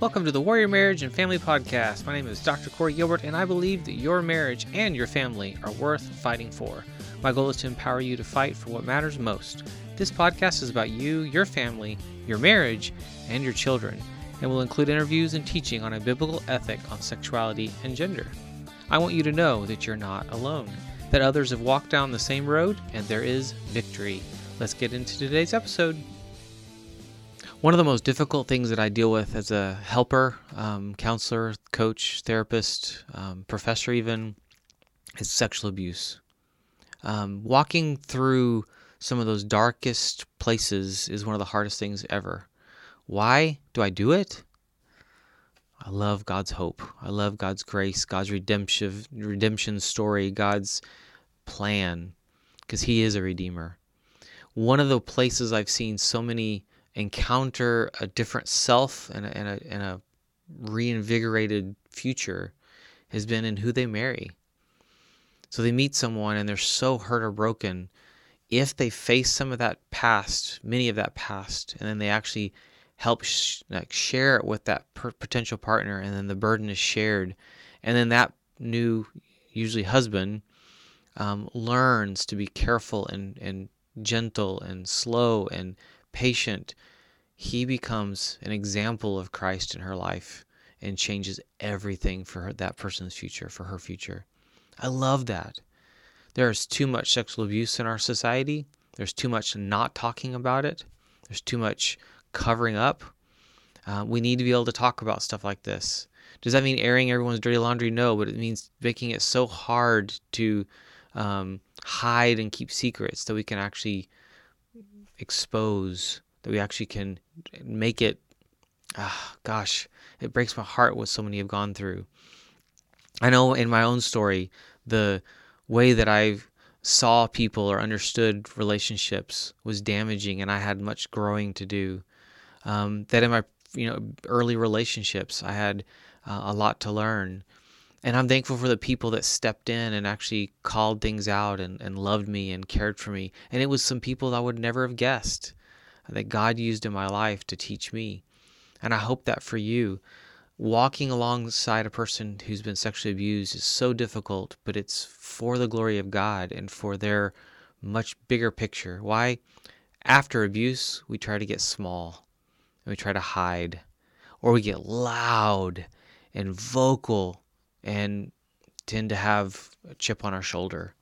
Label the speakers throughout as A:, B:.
A: Welcome to the Warrior Marriage and Family Podcast. My name is Dr. Corey Gilbert, and I believe that your marriage and your family are worth fighting for. My goal is to empower you to fight for what matters most. This podcast is about you, your family, your marriage, and your children, and will include interviews and teaching on a biblical ethic on sexuality and gender. I want you to know that you're not alone, that others have walked down the same road, and there is victory. Let's get into today's episode. One of the most difficult things that I deal with as a helper, um, counselor, coach, therapist, um, professor, even, is sexual abuse. Um, walking through some of those darkest places is one of the hardest things ever. Why do I do it? I love God's hope. I love God's grace, God's redemption, redemption story, God's plan, because He is a redeemer. One of the places I've seen so many encounter a different self and a, and a, and a reinvigorated future has been in who they marry. So they meet someone and they're so hurt or broken. If they face some of that past, many of that past, and then they actually help sh- like share it with that per- potential partner, and then the burden is shared, and then that new, usually husband, um, learns to be careful and and gentle and slow and patient, he becomes an example of Christ in her life and changes everything for her, that person's future, for her future. I love that. There's too much sexual abuse in our society. There's too much not talking about it. There's too much covering up. Uh, we need to be able to talk about stuff like this. Does that mean airing everyone's dirty laundry? No, but it means making it so hard to um, hide and keep secrets that we can actually expose that we actually can make it ah, gosh it breaks my heart what so many have gone through. I know in my own story the way that i saw people or understood relationships was damaging and i had much growing to do. Um, that in my you know early relationships i had uh, a lot to learn and i'm thankful for the people that stepped in and actually called things out and, and loved me and cared for me and it was some people that i would never have guessed that God used in my life to teach me. And I hope that for you, walking alongside a person who's been sexually abused is so difficult, but it's for the glory of God and for their much bigger picture. Why? After abuse, we try to get small and we try to hide, or we get loud and vocal and tend to have a chip on our shoulder.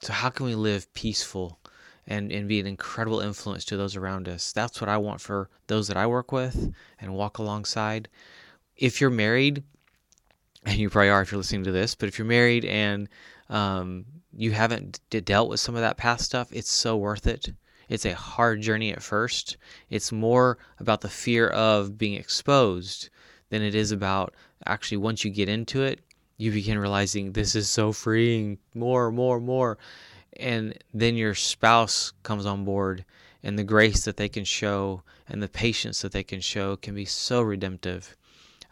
A: So, how can we live peaceful and, and be an incredible influence to those around us. That's what I want for those that I work with and walk alongside. If you're married, and you probably are if you're listening to this, but if you're married and um, you haven't d- dealt with some of that past stuff, it's so worth it. It's a hard journey at first. It's more about the fear of being exposed than it is about actually once you get into it, you begin realizing this is so freeing, more, more, more. And then your spouse comes on board and the grace that they can show and the patience that they can show can be so redemptive.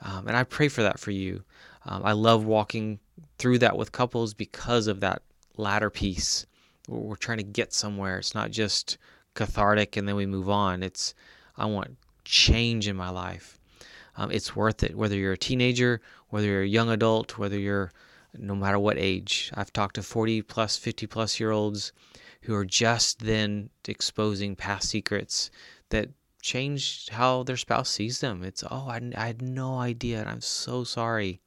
A: Um, and i pray for that for you. Um, i love walking through that with couples because of that latter piece. We're trying to get somewhere. It's not just cathartic and then we move on. It's i want change in my life um, it's worth it whether you're a teenager whether you're a young adult whether you're no matter what age. I've talked to 40 plus, 50 plus year olds who are just then exposing past secrets that changed how their spouse sees them. It's, oh, I, I had no idea, and I'm so sorry.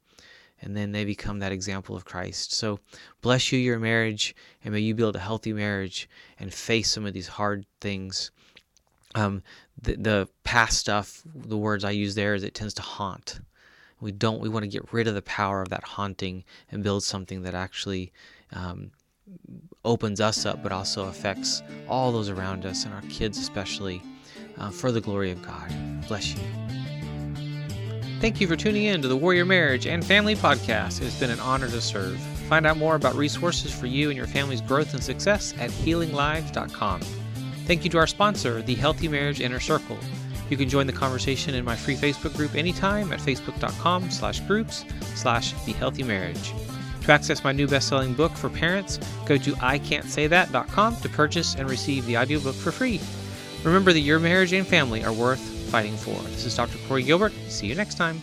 A: And then they become that example of Christ. So bless you, your marriage, and may you build a healthy marriage and face some of these hard things. Um, the, the past stuff, the words I use there is it tends to haunt. We don't. We want to get rid of the power of that haunting and build something that actually um, opens us up, but also affects all those around us and our kids especially, uh, for the glory of God. Bless you. Thank you for tuning in to the Warrior Marriage and Family Podcast. It's been an honor to serve. Find out more about resources for you and your family's growth and success at healinglives.com. Thank you to our sponsor, the Healthy Marriage Inner Circle. You can join the conversation in my free Facebook group anytime at facebook.com slash groups slash the healthy marriage. To access my new best-selling book for parents, go to ican'tsaythat.com to purchase and receive the audiobook for free. Remember that your marriage and family are worth fighting for. This is Dr. Corey Gilbert. See you next time.